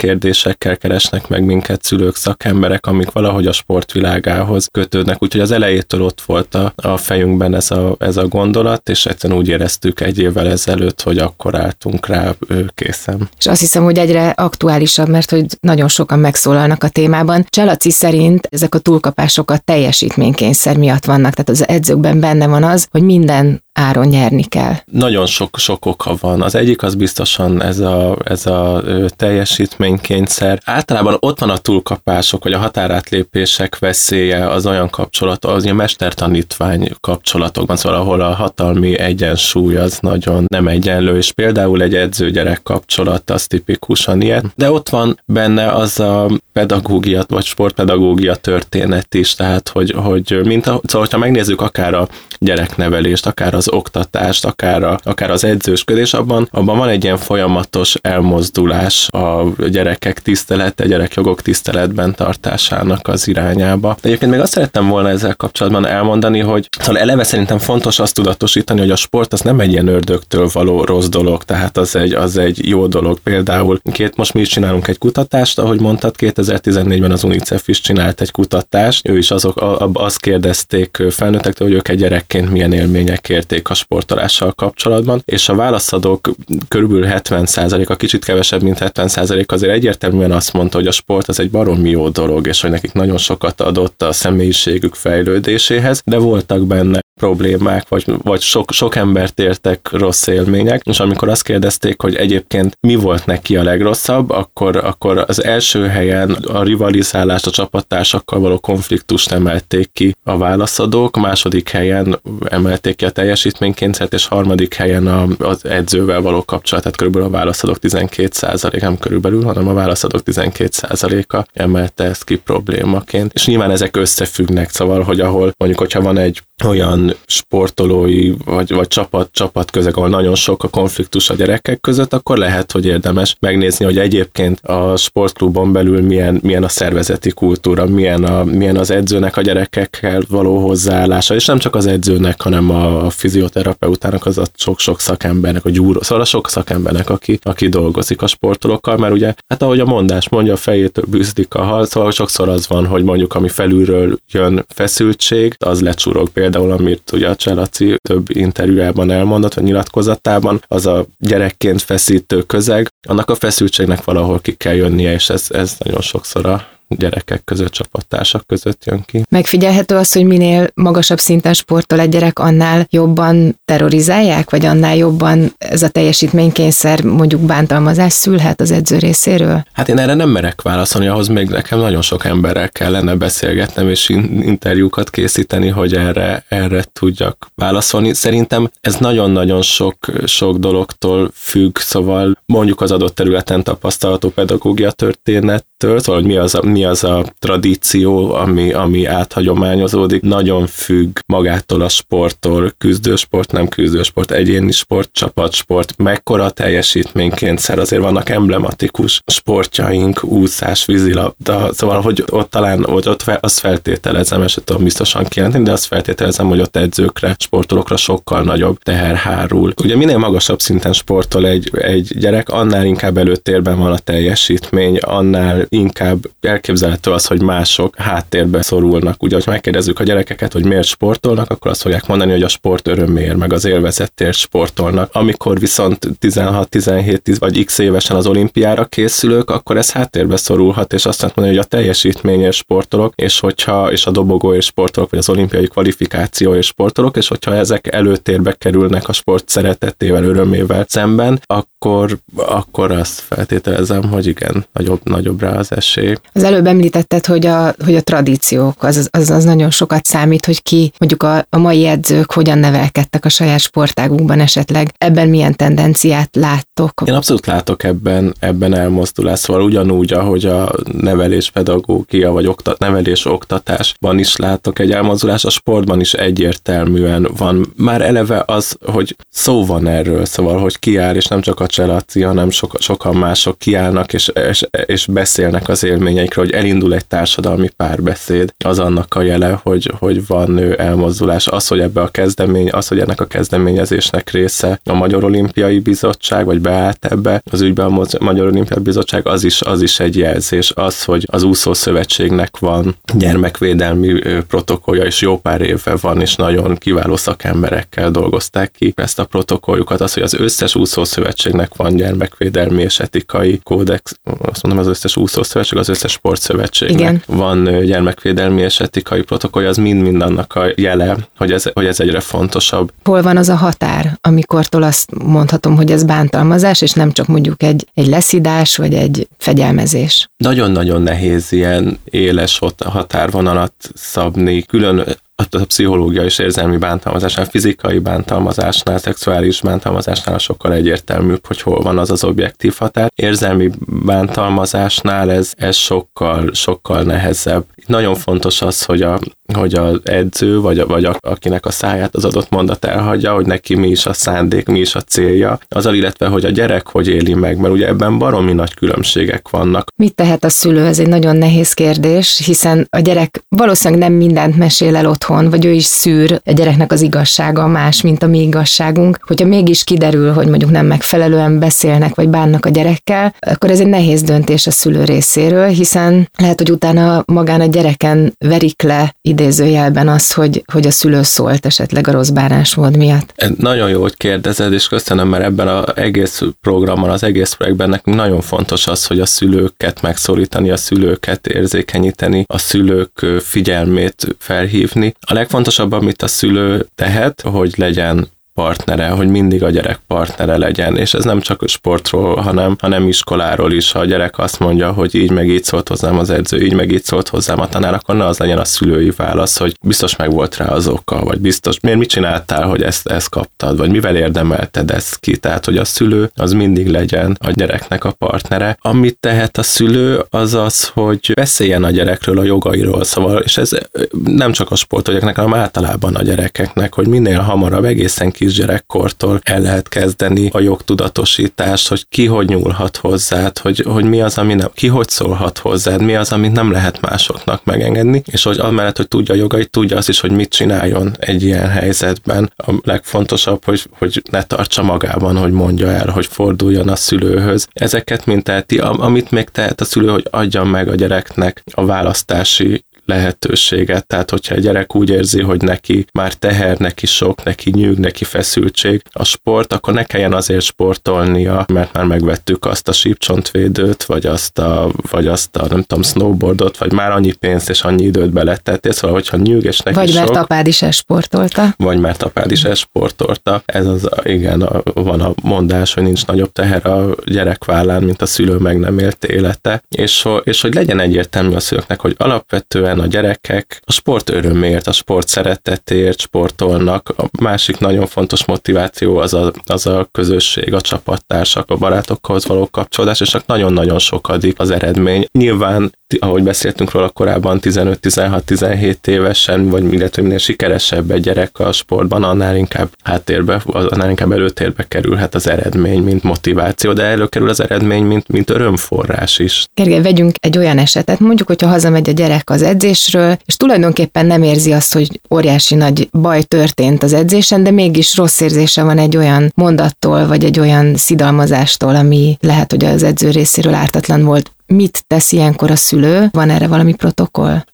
kérdésekkel keresnek meg minket szülők, szakemberek, amik valahogy a sportvilágához kötődnek. Úgyhogy az elejétől ott volt a, a fejünkben ez a, ez a gondolat, és egyszerűen úgy éreztük egy évvel ezelőtt, hogy akkor álltunk rá készen. És azt hiszem, hogy egyre aktuálisabb, mert hogy nagyon sokan megszólalnak a témában. Csalaci szerint ezek a túlkapások a teljesítménykényszer miatt vannak, tehát az edzőkben benne van az, hogy minden áron nyerni kell. Nagyon sok, sok oka van. Az egyik az biztosan ez a, ez a teljesítménykényszer. Általában ott van a túlkapások, vagy a határátlépések veszélye az olyan kapcsolat, az a mestertanítvány kapcsolatokban, szóval ahol a hatalmi egyensúly az nagyon nem egyenlő, és például egy edző-gyerek kapcsolat az tipikusan ilyen. De ott van benne az a pedagógia, vagy sportpedagógia történet is, tehát hogy, hogy mint a, szóval, hogyha megnézzük akár a gyereknevelést, akár az oktatást, akár, a, akár az edzősködés, abban, abban van egy ilyen folyamatos elmozdulás a gyerekek tisztelete, gyerekjogok tiszteletben tartásának az irányába. De egyébként még azt szerettem volna ezzel kapcsolatban elmondani, hogy szóval eleve szerintem fontos azt tudatosítani, hogy a sport az nem egy ilyen ördögtől való rossz dolog, tehát az egy, az egy jó dolog. Például két, most mi is csinálunk egy kutatást, ahogy mondtad, 2014-ben az UNICEF is csinált egy kutatást, ő is azok, azt kérdezték felnőttektől, hogy ők egy gyerekként milyen élmények érték a sportolással kapcsolatban, és a válaszadók körülbelül 70% a kicsit kevesebb, mint 70% azért egyértelműen azt mondta, hogy a sport az egy baromi jó dolog, és hogy nekik nagyon sokat adott a személyiségük fejlődéséhez, de voltak benne problémák, vagy, vagy sok, sok embert értek rossz élmények, és amikor azt kérdezték, hogy egyébként mi volt neki a legrosszabb, akkor, akkor az első helyen a rivalizálást, a csapattársakkal való konfliktust emelték ki a válaszadók, második helyen emelték ki a teljesítménykényszert, és harmadik helyen a, az edzővel való kapcsolatát körülbelül a válaszadók 12 nem körülbelül, hanem a válaszadók 12 a emelte ezt ki problémaként. És nyilván ezek összefüggnek, szóval, hogy ahol mondjuk, hogyha van egy olyan sportolói vagy, vagy csapat, csapat közeg, ahol nagyon sok a konfliktus a gyerekek között, akkor lehet, hogy érdemes megnézni, hogy egyébként a sportklubon belül milyen, milyen a szervezeti kultúra, milyen, a, milyen az edzőnek a gyerekekkel való hozzáállása, és nem csak az edzőnek, hanem a fizioterapeutának, az a sok-sok szakembernek, a gyúró, szóval a sok szakembernek, aki, aki dolgozik a sportolókkal, mert ugye, hát ahogy a mondás mondja, a fejétől bűzdik a hal, szóval sokszor az van, hogy mondjuk ami felülről jön feszültség, az lecsurog például például, amit ugye a Cselaci több interjújában elmondott, vagy nyilatkozatában, az a gyerekként feszítő közeg, annak a feszültségnek valahol ki kell jönnie, és ez, ez nagyon sokszor a gyerekek között, csapattársak között jön ki. Megfigyelhető az, hogy minél magasabb szinten sportol egy gyerek, annál jobban terrorizálják, vagy annál jobban ez a teljesítménykényszer mondjuk bántalmazás szülhet az edző részéről? Hát én erre nem merek válaszolni, ahhoz még nekem nagyon sok emberrel kellene beszélgetnem és interjúkat készíteni, hogy erre, erre tudjak válaszolni. Szerintem ez nagyon-nagyon sok, sok dologtól függ, szóval mondjuk az adott területen tapasztalható pedagógia történettől, szóval hogy mi az a, mi az a tradíció, ami, ami áthagyományozódik, nagyon függ magától a sporttól, küzdősport, nem küzdősport, egyéni sport, csapatsport, mekkora teljesítménykényszer, azért vannak emblematikus sportjaink, úszás, vízilabda, szóval, hogy ott talán, hogy ott azt feltételezem, és tudom biztosan kijelenteni, de azt feltételezem, hogy ott edzőkre, sportolókra sokkal nagyobb teher hárul. Ugye minél magasabb szinten sportol egy, egy gyerek, annál inkább előtérben van a teljesítmény, annál inkább elképzelhető az, hogy mások háttérbe szorulnak. Ugye, hogy megkérdezzük a gyerekeket, hogy miért sportolnak, akkor azt fogják mondani, hogy a sport örömért, meg az élvezetért sportolnak. Amikor viszont 16-17 vagy x évesen az olimpiára készülők, akkor ez háttérbe szorulhat, és azt lehet mondani, hogy a teljesítményes sportolok, és hogyha, és a dobogó és sportolok, vagy az olimpiai kvalifikáció és sportolok, és hogyha ezek előtérbe kerülnek a sport szeretetével, örömével szemben, akkor, akkor azt feltételezem, hogy igen, nagyobb, nagyobb rá az esély. Az előbb említetted, hogy a, hogy a tradíciók, az, az, az nagyon sokat számít, hogy ki, mondjuk a, a mai edzők hogyan nevelkedtek a saját sportágukban esetleg. Ebben milyen tendenciát láttok? Én abszolút látok ebben, ebben elmozdulás, szóval ugyanúgy, ahogy a nevelés pedagógia, vagy oktat, nevelés oktatásban is látok egy elmozdulás, a sportban is egyértelműen van. Már eleve az, hogy szó van erről, szóval, hogy kiáll, és nem csak a Cselaci, hanem so, sokan mások kiállnak, és, és, és beszélnek az élményeikről, hogy elindul egy társadalmi párbeszéd, az annak a jele, hogy, hogy van nő elmozdulás. Az, hogy ebbe a kezdemény, az, hogy ennek a kezdeményezésnek része a Magyar Olimpiai Bizottság, vagy beállt ebbe az ügyben a Magyar Olimpiai Bizottság, az is, az is egy jelzés. Az, hogy az úszó szövetségnek van gyermekvédelmi protokollja, és jó pár éve van, és nagyon kiváló szakemberekkel dolgozták ki ezt a protokolljukat. Az, hogy az összes úszó szövetségnek van gyermekvédelmi és etikai kódex, azt mondom, az összes úszó szövetség, az összes sportszövetségnek Igen. van gyermekvédelmi és etikai protokollja, az mind-mind annak a jele, hogy ez, hogy ez egyre fontosabb. Hol van az a határ, amikortól azt mondhatom, hogy ez bántalmazás, és nem csak mondjuk egy, egy leszidás, vagy egy fegyelmezés? Nagyon-nagyon nehéz ilyen éles határvonalat szabni, külön a pszichológiai és érzelmi bántalmazásnál, fizikai bántalmazásnál, szexuális bántalmazásnál sokkal egyértelműbb, hogy hol van az az objektív határ. Érzelmi bántalmazásnál ez, ez sokkal, sokkal nehezebb. Nagyon fontos az, hogy a, hogy az edző, vagy, a, vagy a, akinek a száját az adott mondat elhagyja, hogy neki mi is a szándék, mi is a célja, azzal illetve, hogy a gyerek hogy éli meg, mert ugye ebben baromi nagy különbségek vannak. Mit tehet a szülő? Ez egy nagyon nehéz kérdés, hiszen a gyerek valószínűleg nem mindent mesél el otthon, vagy ő is szűr, a gyereknek az igazsága más, mint a mi igazságunk. Hogyha mégis kiderül, hogy mondjuk nem megfelelően beszélnek, vagy bánnak a gyerekkel, akkor ez egy nehéz döntés a szülő részéről, hiszen lehet, hogy utána magán a gyereken verik le idézőjelben az, hogy, hogy a szülő szólt esetleg a rossz bánásmód miatt. Nagyon jó, hogy kérdezed, és köszönöm, mert ebben az egész programban, az egész projektben nekünk nagyon fontos az, hogy a szülőket megszólítani, a szülőket érzékenyíteni, a szülők figyelmét felhívni. A legfontosabb, amit a szülő tehet, hogy legyen partnere, hogy mindig a gyerek partnere legyen, és ez nem csak a sportról, hanem, hanem iskoláról is. Ha a gyerek azt mondja, hogy így meg így szólt hozzám az edző, így meg így szólt hozzám a tanár, akkor ne az legyen a szülői válasz, hogy biztos meg volt rá az oka, vagy biztos, miért mit csináltál, hogy ezt, ezt kaptad, vagy mivel érdemelted ezt ki. Tehát, hogy a szülő az mindig legyen a gyereknek a partnere. Amit tehet a szülő, az az, hogy beszéljen a gyerekről, a jogairól, szóval, és ez nem csak a sportolóknak, hanem általában a gyerekeknek, hogy minél hamarabb egészen kisgyerekkortól el lehet kezdeni a jogtudatosítást, hogy ki hogy nyúlhat hozzád, hogy, hogy mi az, ami nem, ki hogy szólhat hozzád, mi az, amit nem lehet másoknak megengedni, és hogy amellett, hogy tudja a jogait, tudja azt is, hogy mit csináljon egy ilyen helyzetben. A legfontosabb, hogy, hogy ne tartsa magában, hogy mondja el, hogy forduljon a szülőhöz. Ezeket mint teheti, amit még tehet a szülő, hogy adja meg a gyereknek a választási lehetőséget. Tehát, hogyha egy gyerek úgy érzi, hogy neki már teher, neki sok, neki nyűg, neki feszültség a sport, akkor ne kelljen azért sportolnia, mert már megvettük azt a sípcsontvédőt, vagy azt a, vagy azt a nem tudom, snowboardot, vagy már annyi pénzt és annyi időt beletettél, szóval, hogyha nyűg és neki Vagy sok, mert apád is esportolta. Vagy mert apád is esportolta. Ez az, igen, a, van a mondás, hogy nincs nagyobb teher a gyerek vállán, mint a szülő meg nem élt élete. És, és hogy legyen egyértelmű a szülőknek, hogy alapvetően a gyerekek a sport örömért, a sport szeretetért sportolnak. A másik nagyon fontos motiváció az a, az a közösség, a csapattársak, a barátokhoz való kapcsolódás, és nagyon-nagyon sokadik az eredmény. Nyilván ahogy beszéltünk róla korábban, 15-16-17 évesen, vagy illetve minél sikeresebb egy gyerek a sportban, annál inkább háttérbe, annál inkább előtérbe kerülhet az eredmény, mint motiváció, de előkerül az eredmény, mint, mint örömforrás is. Gergely, vegyünk egy olyan esetet, mondjuk, hogyha hazamegy a gyerek az edzésről, és tulajdonképpen nem érzi azt, hogy óriási nagy baj történt az edzésen, de mégis rossz érzése van egy olyan mondattól, vagy egy olyan szidalmazástól, ami lehet, hogy az edző részéről ártatlan volt mit tesz ilyenkor a szülő? Van erre valami protokoll?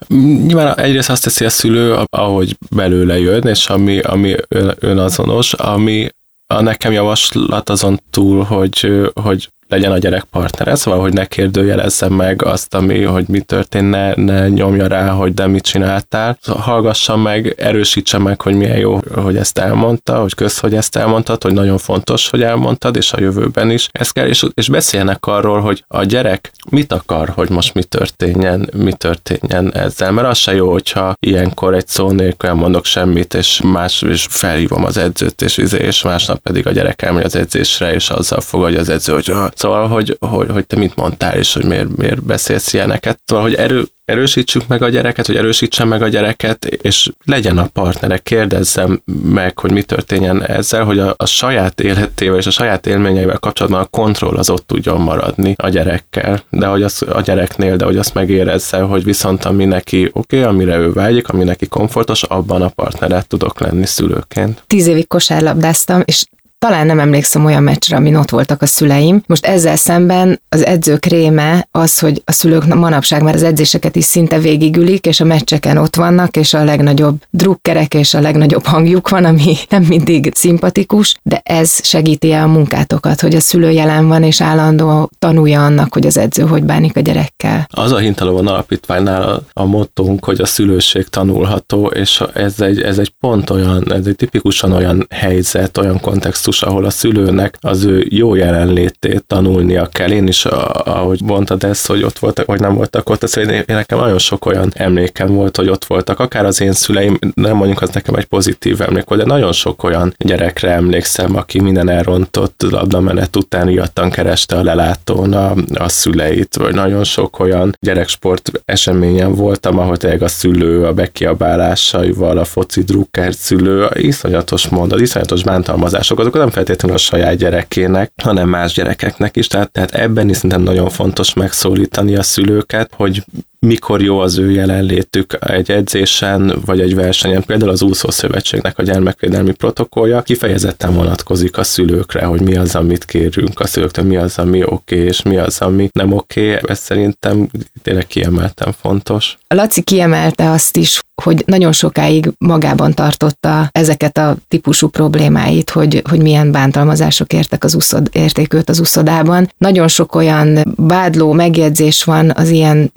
Nyilván egyrészt azt teszi a szülő, ahogy belőle jön, és ami, ami önazonos, ami a nekem javaslat azon túl, hogy, hogy legyen a gyerek partnere, szóval, hogy ne kérdőjelezze meg azt, ami, hogy mi történt, ne, ne nyomja rá, hogy de mit csináltál. Szóval hallgassa meg, erősítse meg, hogy milyen jó, hogy ezt elmondta, hogy kösz, hogy ezt elmondtad, hogy nagyon fontos, hogy elmondtad, és a jövőben is ezt kell, és, és beszélnek arról, hogy a gyerek mit akar, hogy most mi történjen, mi történjen ezzel, mert az se jó, hogyha ilyenkor egy szó nélkül mondok semmit, és más is felhívom az edzőt, és, izé, és másnap pedig a gyerek elmegy az edzésre, és azzal fogadja az edző, hogy Szóval, hogy, hogy, hogy te mit mondtál, és hogy miért, miért beszélsz ilyeneket. Szóval, hogy erő, erősítsük meg a gyereket, hogy erősítsen meg a gyereket, és legyen a partnerek, kérdezzem meg, hogy mi történjen ezzel, hogy a, a saját életével és a saját élményeivel kapcsolatban a kontroll az ott tudjon maradni a gyerekkel, de hogy az a gyereknél, de hogy azt megérezze, hogy viszont ami neki oké, okay, amire ő vágyik, ami neki komfortos, abban a partneret tudok lenni szülőként. Tíz évig kosárlabdáztam, és talán nem emlékszem olyan meccsre, amin ott voltak a szüleim. Most ezzel szemben az edzők réme az, hogy a szülők manapság már az edzéseket is szinte végigülik, és a meccseken ott vannak, és a legnagyobb drukkerek és a legnagyobb hangjuk van, ami nem mindig szimpatikus, de ez segíti el a munkátokat, hogy a szülő jelen van, és állandó tanulja annak, hogy az edző hogy bánik a gyerekkel. Az a Hintalovon alapítványnál a, a mottónk, hogy a szülőség tanulható, és ez egy, ez egy pont olyan, ez egy tipikusan olyan helyzet, olyan kontextus, kontextus, ahol a szülőnek az ő jó jelenlétét tanulnia kell. Én is, ahogy mondtad ezt, hogy ott voltak, vagy nem voltak ott, az én, nekem nagyon sok olyan emlékem volt, hogy ott voltak, akár az én szüleim, nem mondjuk az nekem egy pozitív emlék volt, de nagyon sok olyan gyerekre emlékszem, aki minden elrontott labdamenet után riadtan kereste a lelátón a, a szüleit, vagy nagyon sok olyan gyereksport eseményen voltam, ahol tényleg a szülő a bekiabálásaival, a foci drukker szülő, iszonyatos mondat, iszonyatos bántalmazások, azok nem feltétlenül a saját gyerekének, hanem más gyerekeknek is. Tehát, tehát ebben is szerintem nagyon fontos megszólítani a szülőket, hogy mikor jó az ő jelenlétük egy edzésen, vagy egy versenyen. Például az Úszó Szövetségnek a gyermekvédelmi protokollja kifejezetten vonatkozik a szülőkre, hogy mi az, amit kérünk a szülőktől, mi az, ami oké, okay, és mi az, ami nem oké. Okay. Ez szerintem tényleg kiemelten fontos. A Laci kiemelte azt is, hogy nagyon sokáig magában tartotta ezeket a típusú problémáit, hogy, hogy milyen bántalmazások értek az uszod, érték őt az uszodában. Nagyon sok olyan vádló megjegyzés van az ilyen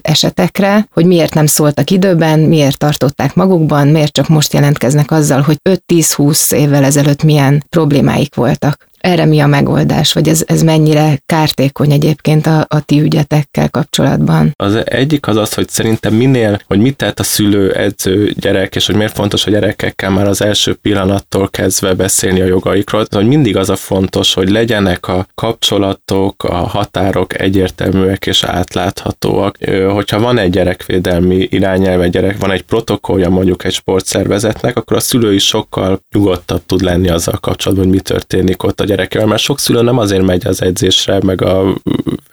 esetekre, hogy miért nem szóltak időben, miért tartották magukban, miért csak most jelentkeznek azzal, hogy 5-10-20 évvel ezelőtt milyen problémáik voltak. Erre mi a megoldás, vagy ez, ez mennyire kártékony egyébként a, a ti ügyetekkel kapcsolatban? Az egyik az az, hogy szerintem minél, hogy mit tehet a szülő, edző, gyerek, és hogy miért fontos a gyerekekkel már az első pillanattól kezdve beszélni a jogaikról, hogy mindig az a fontos, hogy legyenek a kapcsolatok, a határok egyértelműek és átláthatóak. Hogyha van egy gyerekvédelmi irányelve, gyerek, van egy protokollja mondjuk egy sportszervezetnek, akkor a szülő is sokkal nyugodtabb tud lenni azzal kapcsolatban, hogy mi történik ott a gyerekével, mert sok szülő nem azért megy az edzésre, meg a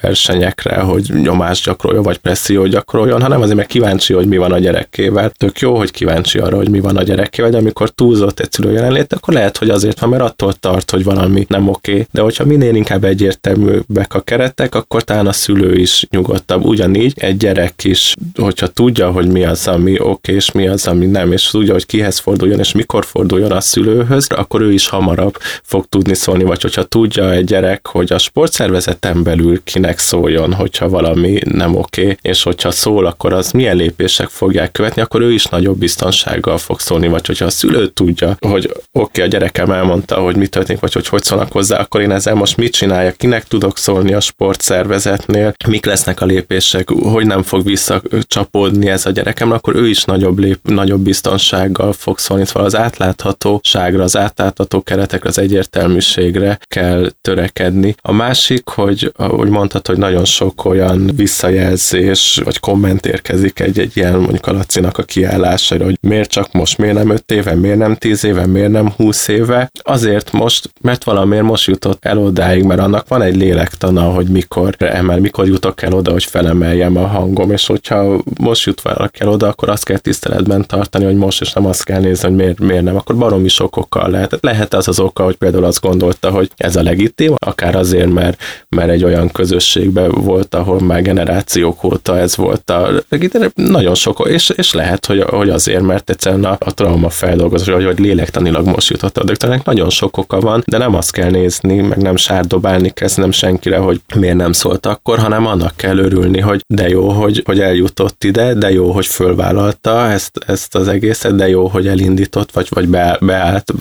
versenyekre, hogy nyomást gyakoroljon, vagy pressziót gyakoroljon, hanem azért meg kíváncsi, hogy mi van a gyerekével. Tök jó, hogy kíváncsi arra, hogy mi van a gyerekével, de amikor túlzott egy szülő jelenlét, akkor lehet, hogy azért van, mert attól tart, hogy valami nem oké. De hogyha minél inkább egyértelműbbek a keretek, akkor talán a szülő is nyugodtabb. Ugyanígy egy gyerek is, hogyha tudja, hogy mi az, ami oké, és mi az, ami nem, és tudja, hogy kihez forduljon, és mikor forduljon a szülőhöz, akkor ő is hamarabb fog tudni szólni, vagy hogyha tudja egy gyerek, hogy a sportszervezeten belül kinek szóljon, hogyha valami nem oké, és hogyha szól, akkor az milyen lépések fogják követni, akkor ő is nagyobb biztonsággal fog szólni, vagy hogyha a szülő tudja, hogy oké, okay, a gyerekem elmondta, hogy mit történik, vagy hogy hogy szólnak hozzá, akkor én ezzel most mit csináljak, kinek tudok szólni a sportszervezetnél, mik lesznek a lépések, hogy nem fog visszacsapódni ez a gyerekem, akkor ő is nagyobb, lép, nagyobb biztonsággal fog szólni, szóval az átláthatóságra, az átlátható keretekre, az egyértelműségre kell törekedni. A másik, hogy ahogy mondtad, hogy nagyon sok olyan visszajelzés vagy komment érkezik egy-egy ilyen mondjuk a Lacinak a kiállására, hogy miért csak most, miért nem 5 éve, miért nem 10 éve, miért nem 20 éve. Azért most, mert valamiért most jutott el odáig, mert annak van egy lélektana, hogy mikor emel, mikor jutok el oda, hogy felemeljem a hangom, és hogyha most jut valaki el oda, akkor azt kell tiszteletben tartani, hogy most, és nem azt kell nézni, hogy miért, miért nem, akkor baromi sok okkal lehet. Lehet az az oka, hogy például azt gondolta, gondolta, hogy ez a legitim, akár azért, mert, mert egy olyan közösségben volt, ahol már generációk óta ez volt a legitim, nagyon sok, és, és lehet, hogy, hogy azért, mert egyszerűen a, a trauma feldolgozás, vagy, vagy lélektanilag most jutott a doktornak, nagyon sok oka van, de nem azt kell nézni, meg nem sárdobálni kezd senkire, hogy miért nem szólt akkor, hanem annak kell örülni, hogy de jó, hogy, hogy eljutott ide, de jó, hogy fölvállalta ezt, ezt az egészet, de jó, hogy elindított, vagy, vagy be, beállt,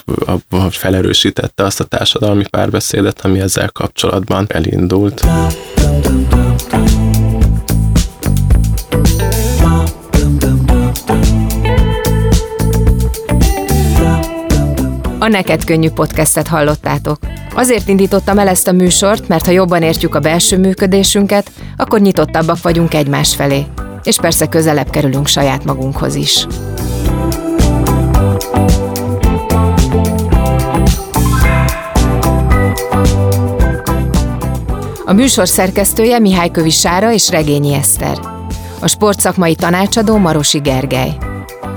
vagy felerősítette azt a társadalmi párbeszédet, ami ezzel kapcsolatban elindult. A Neked Könnyű podcastet hallottátok. Azért indítottam el ezt a műsort, mert ha jobban értjük a belső működésünket, akkor nyitottabbak vagyunk egymás felé. És persze közelebb kerülünk saját magunkhoz is. A műsor szerkesztője Mihály Kövi Sára és Regényi Eszter. A sportszakmai tanácsadó Marosi Gergely.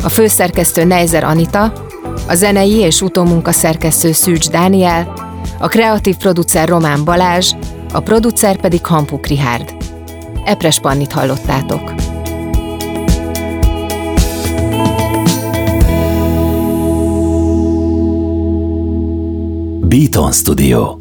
A főszerkesztő Neizer Anita, a zenei és utómunka szerkesztő Szűcs Dániel, a kreatív producer Román Balázs, a producer pedig Hampuk Rihárd. Epres Pannit hallottátok. Beaton Studio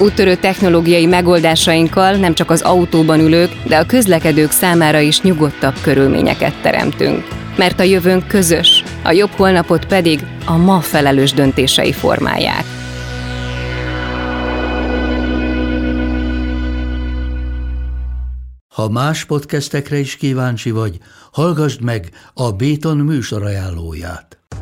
Úttörő technológiai megoldásainkkal nem csak az autóban ülők, de a közlekedők számára is nyugodtabb körülményeket teremtünk. Mert a jövőnk közös, a jobb holnapot pedig a ma felelős döntései formálják. Ha más podcastekre is kíváncsi vagy, hallgassd meg a Béton műsor ajánlóját.